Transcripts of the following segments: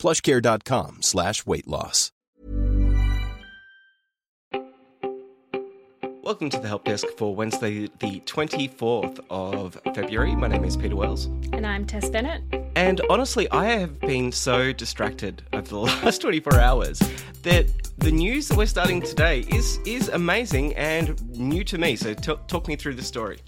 plushcare.com slash weight loss. Welcome to the Help Desk for Wednesday, the 24th of February. My name is Peter Wells. And I'm Tess Bennett. And honestly, I have been so distracted over the last 24 hours that the news that we're starting today is, is amazing and new to me. So, t- talk me through the story.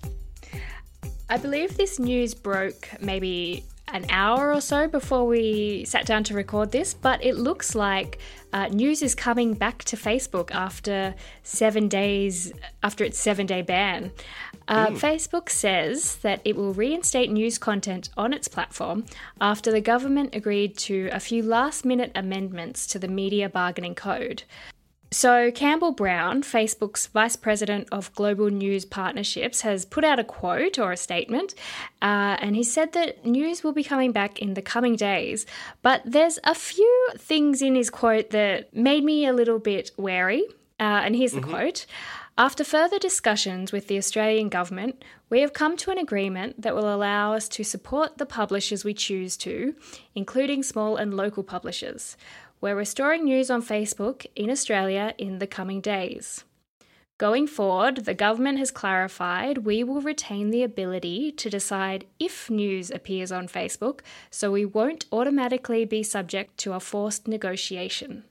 I believe this news broke maybe an hour or so before we sat down to record this, but it looks like uh, news is coming back to Facebook after seven days, after its seven day ban. Uh, mm. Facebook says that it will reinstate news content on its platform after the government agreed to a few last minute amendments to the Media Bargaining Code. So, Campbell Brown, Facebook's Vice President of Global News Partnerships, has put out a quote or a statement, uh, and he said that news will be coming back in the coming days. But there's a few things in his quote that made me a little bit wary. Uh, and here's the mm-hmm. quote After further discussions with the Australian government, we have come to an agreement that will allow us to support the publishers we choose to, including small and local publishers. We're restoring news on Facebook in Australia in the coming days. Going forward, the government has clarified we will retain the ability to decide if news appears on Facebook, so we won't automatically be subject to a forced negotiation.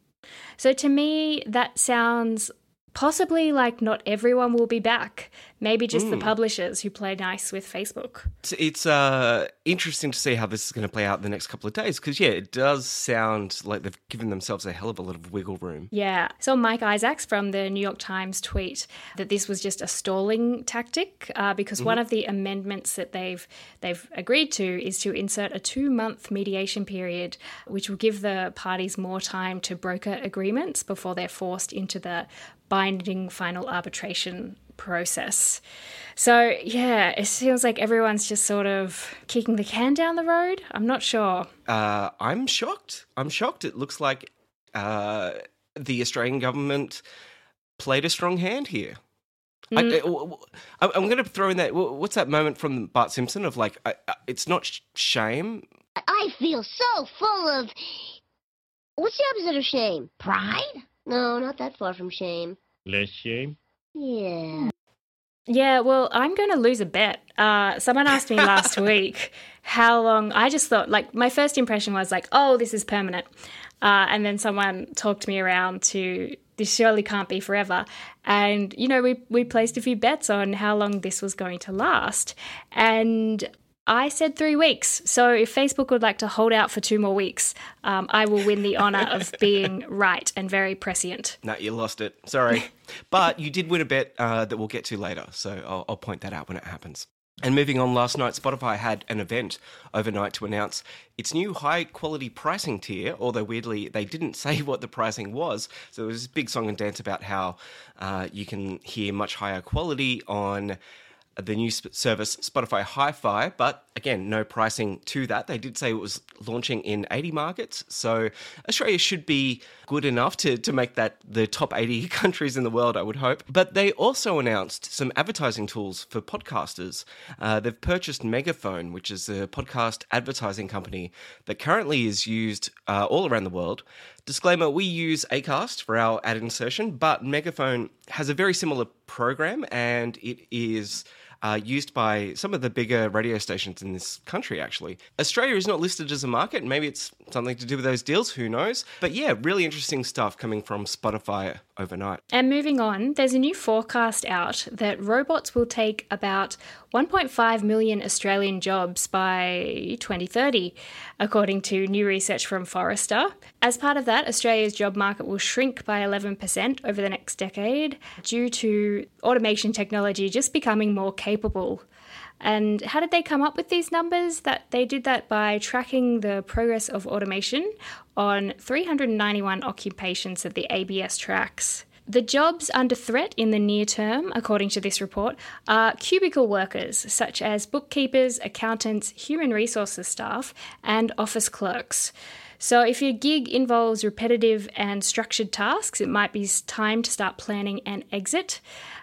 So, to me, that sounds possibly like not everyone will be back. Maybe just mm. the hmm. publishers who play nice with Facebook. It's, it's uh, interesting to see how this is going to play out in the next couple of days because, yeah, it does sound like they've given themselves a hell of a lot of wiggle room. Yeah. So Mike Isaacs from the New York Times tweet that this was just a stalling tactic uh, because mm-hmm. one of the amendments that they've they've agreed to is to insert a two month mediation period, which will give the parties more time to broker agreements before they're forced into the binding final arbitration process. So, yeah, it feels like everyone's just sort of kicking the can down the road. I'm not sure. Uh, I'm shocked. I'm shocked. It looks like uh, the Australian government played a strong hand here. Mm. I, am going to throw in that. What's that moment from Bart Simpson of like, I, it's not shame. I feel so full of. What's the opposite of shame? Pride? No, not that far from shame. Less shame? Yeah. Yeah, well, I'm going to lose a bet. Uh, someone asked me last week how long. I just thought, like, my first impression was like, oh, this is permanent. Uh, and then someone talked me around to this surely can't be forever. And, you know, we, we placed a few bets on how long this was going to last. And I said three weeks. So if Facebook would like to hold out for two more weeks, um, I will win the honour of being right and very prescient. No, you lost it. Sorry. but you did win a bet uh, that we'll get to later. So I'll, I'll point that out when it happens. And moving on, last night, Spotify had an event overnight to announce its new high quality pricing tier, although weirdly, they didn't say what the pricing was. So there was this big song and dance about how uh, you can hear much higher quality on the new service Spotify Hi Fi, but again, no pricing to that. They did say it was launching in 80 markets, so Australia should be good enough to, to make that the top 80 countries in the world, I would hope. But they also announced some advertising tools for podcasters. Uh, they've purchased Megaphone, which is a podcast advertising company that currently is used uh, all around the world. Disclaimer we use Acast for our ad insertion, but Megaphone has a very similar program and it is uh, used by some of the bigger radio stations in this country, actually. Australia is not listed as a market. Maybe it's something to do with those deals, who knows? But yeah, really interesting stuff coming from Spotify overnight. And moving on, there's a new forecast out that robots will take about 1.5 million Australian jobs by 2030, according to new research from Forrester. As part of that, Australia's job market will shrink by 11% over the next decade due to automation technology just becoming more capable And how did they come up with these numbers? That they did that by tracking the progress of automation on 391 occupations that the ABS tracks. The jobs under threat in the near term, according to this report, are cubicle workers such as bookkeepers, accountants, human resources staff, and office clerks. So, if your gig involves repetitive and structured tasks, it might be time to start planning an exit.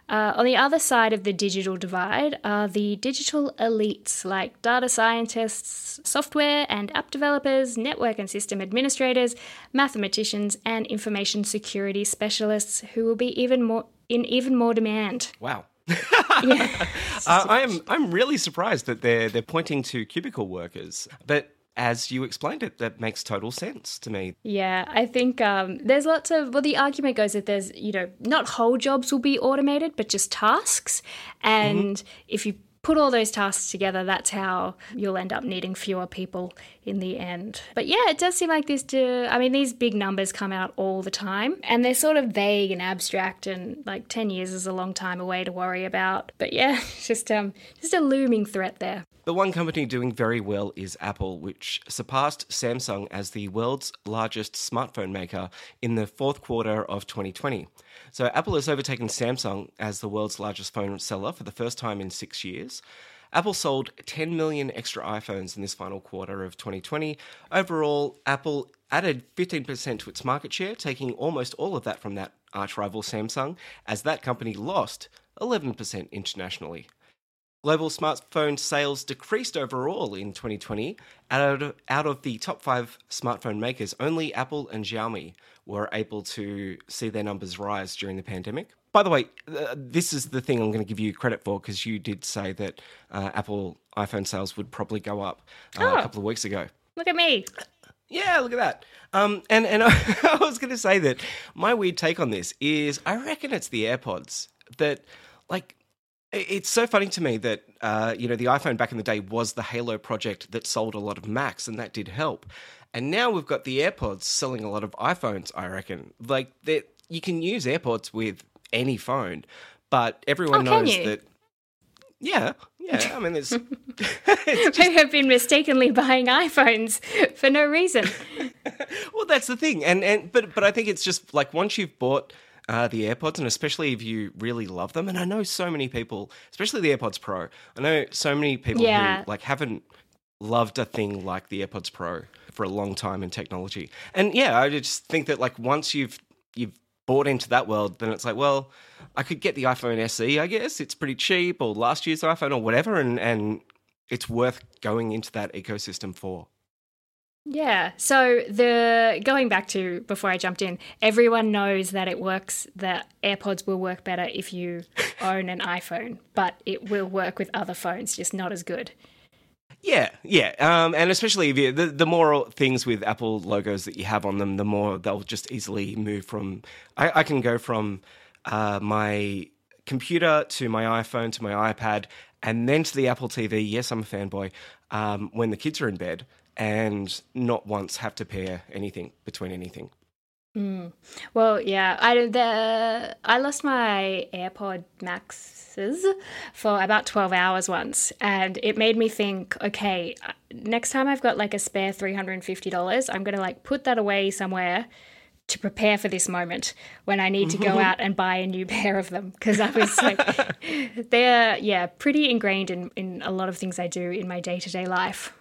Uh, on the other side of the digital divide are the digital elites like data scientists, software and app developers, network and system administrators, mathematicians, and information security specialists who will be even more in even more demand. Wow. Yeah. Uh, I'm I'm really surprised that they're they're pointing to cubicle workers, but as you explained it, that makes total sense to me. Yeah, I think um, there's lots of. Well, the argument goes that there's, you know, not whole jobs will be automated, but just tasks. And if you put all those tasks together, that's how you'll end up needing fewer people in the end. But yeah, it does seem like this. Do, I mean, these big numbers come out all the time, and they're sort of vague and abstract, and like ten years is a long time away to worry about. But yeah, just um, just a looming threat there. The one company doing very well is Apple, which surpassed Samsung as the world's largest smartphone maker in the fourth quarter of 2020. So Apple has overtaken Samsung as the world's largest phone seller for the first time in six years. Apple sold 10 million extra iPhones in this final quarter of 2020. Overall, Apple added 15% to its market share, taking almost all of that from that arch rival Samsung, as that company lost 11% internationally. Global smartphone sales decreased overall in 2020. Out of, out of the top five smartphone makers, only Apple and Xiaomi were able to see their numbers rise during the pandemic. By the way, uh, this is the thing I'm going to give you credit for because you did say that uh, Apple iPhone sales would probably go up uh, Oh. a couple of weeks ago. Look at me. Yeah, look at that. Um, and and I was going to say that my weird take on this is I reckon it's the AirPods that like it's so funny to me that uh, you know the iPhone back in the day was the Halo project that sold a lot of Macs and that did help. And now we've got the AirPods selling a lot of iPhones. I reckon like that you can use AirPods with any phone, but everyone Oh, knows that. Yeah, yeah. I mean, it's just I have been mistakenly buying iPhones for no reason. Well, that's the thing, and and but but I think it's just like once you've bought uh, the AirPods, and especially if you really love them, and I know so many people, especially the AirPods Pro, I know so many people Yeah. who like haven't loved a thing like the AirPods Pro for a long time in technology, and yeah, I just think that like once you've you've bought into that world, then it's like, well, I could get the iPhone SE, I guess it's pretty cheap, or last year's iPhone, or whatever, and and it's worth going into that ecosystem for. Yeah. So the going back to before I jumped in, everyone knows that it works that AirPods will work better if you own an iPhone, but it will work with other phones, just not as good. Yeah, yeah, um, and especially if you, the the more things with Apple logos that you have on them, the more they'll just easily move from. I, I can go from uh, my computer to my iPhone to my iPad, and then to the Apple TV. Yes, I'm a fanboy. Um, when the kids are in bed, and not once have to pair anything between anything. Well, yeah, I the I lost my AirPod Maxes for about 12 hours once and it made me think, okay, uh, next time I've got like a spare $350, I'm going to like put that away somewhere to prepare for this moment when I need to go out and buy a new pair of them because I was like they're yeah, pretty ingrained in in a lot of things I do in my day-to-day life.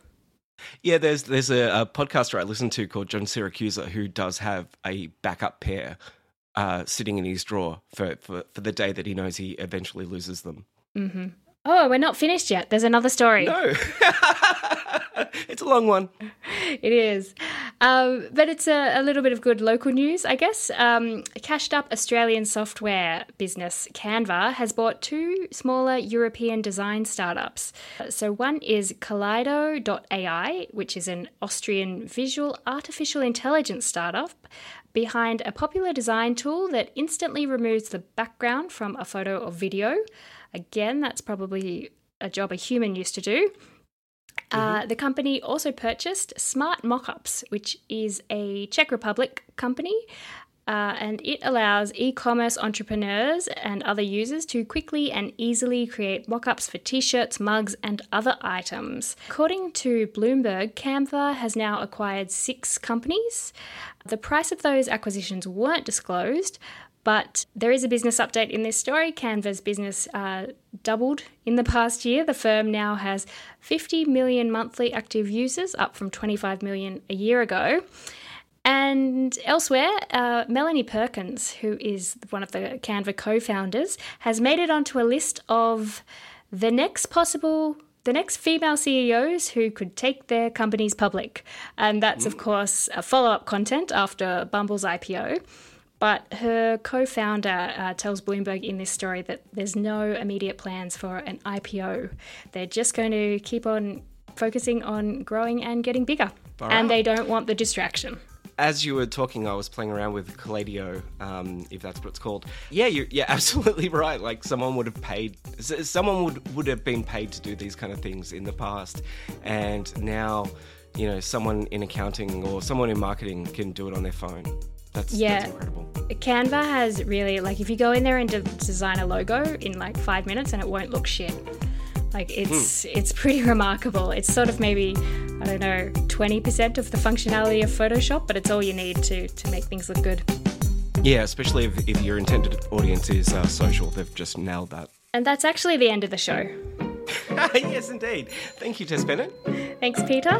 Yeah, there's there's a, a podcaster I listen to called John Siracusa who does have a backup pair uh, sitting in his drawer for, for, for the day that he knows he eventually loses them. Oh, we're not finished yet. There's another story. No, it's a long one. It is. Um, but it's a, a little bit of good local news, I guess. Um, cashed up Australian software business, Canva, has bought two smaller European design startups. So one is Kaleido.ai, which is an Austrian visual artificial intelligence startup behind a popular design tool that instantly removes the background from a photo or video. Again, that's probably a job a human used to do. Uh, the company also purchased Smart Mockups, which is a Czech Republic company. uh, and it allows e commerce entrepreneurs and other users to quickly and easily create mock ups for t shirts, mugs, and other items. According to Bloomberg, Canva has now acquired six companies. The price of those acquisitions weren't disclosed, but there is a business update in this story. Canva's business uh, doubled in the past year. The firm now has 50 million monthly active users, up from 25 million a year ago. And elsewhere, uh, Melanie Perkins, who is one of the Canva co founders, has made it onto a list of the next possible. The next female CEOs who could take their companies public. And that's, of course, a follow up content after Bumble's IPO. But her co founder uh, tells Bloomberg in this story that there's no immediate plans for an IPO. They're just going to keep on focusing on growing and getting bigger. And they don't want the distraction. As you were talking, I was playing around with Colladio, um, if that's what it's called. Yeah, you're, you're absolutely right. Like someone would have paid, someone would would have been paid to do these kind of things in the past, and now, you know, someone in accounting or someone in marketing can do it on their phone. That's, Yeah. that's incredible. Canva has really, like, if you go in there and de- design a logo in like five minutes and it won't look shit. Like it's it's pretty remarkable. It's sort of maybe I don't know twenty percent of the functionality of Photoshop, but it's all you need to to make things look good. Yeah, especially if, if your intended audience is uh, social, they've just nailed that. And that's actually the end of the show. yes, indeed. Thank you, Tess Bennett, Thanks, Peter.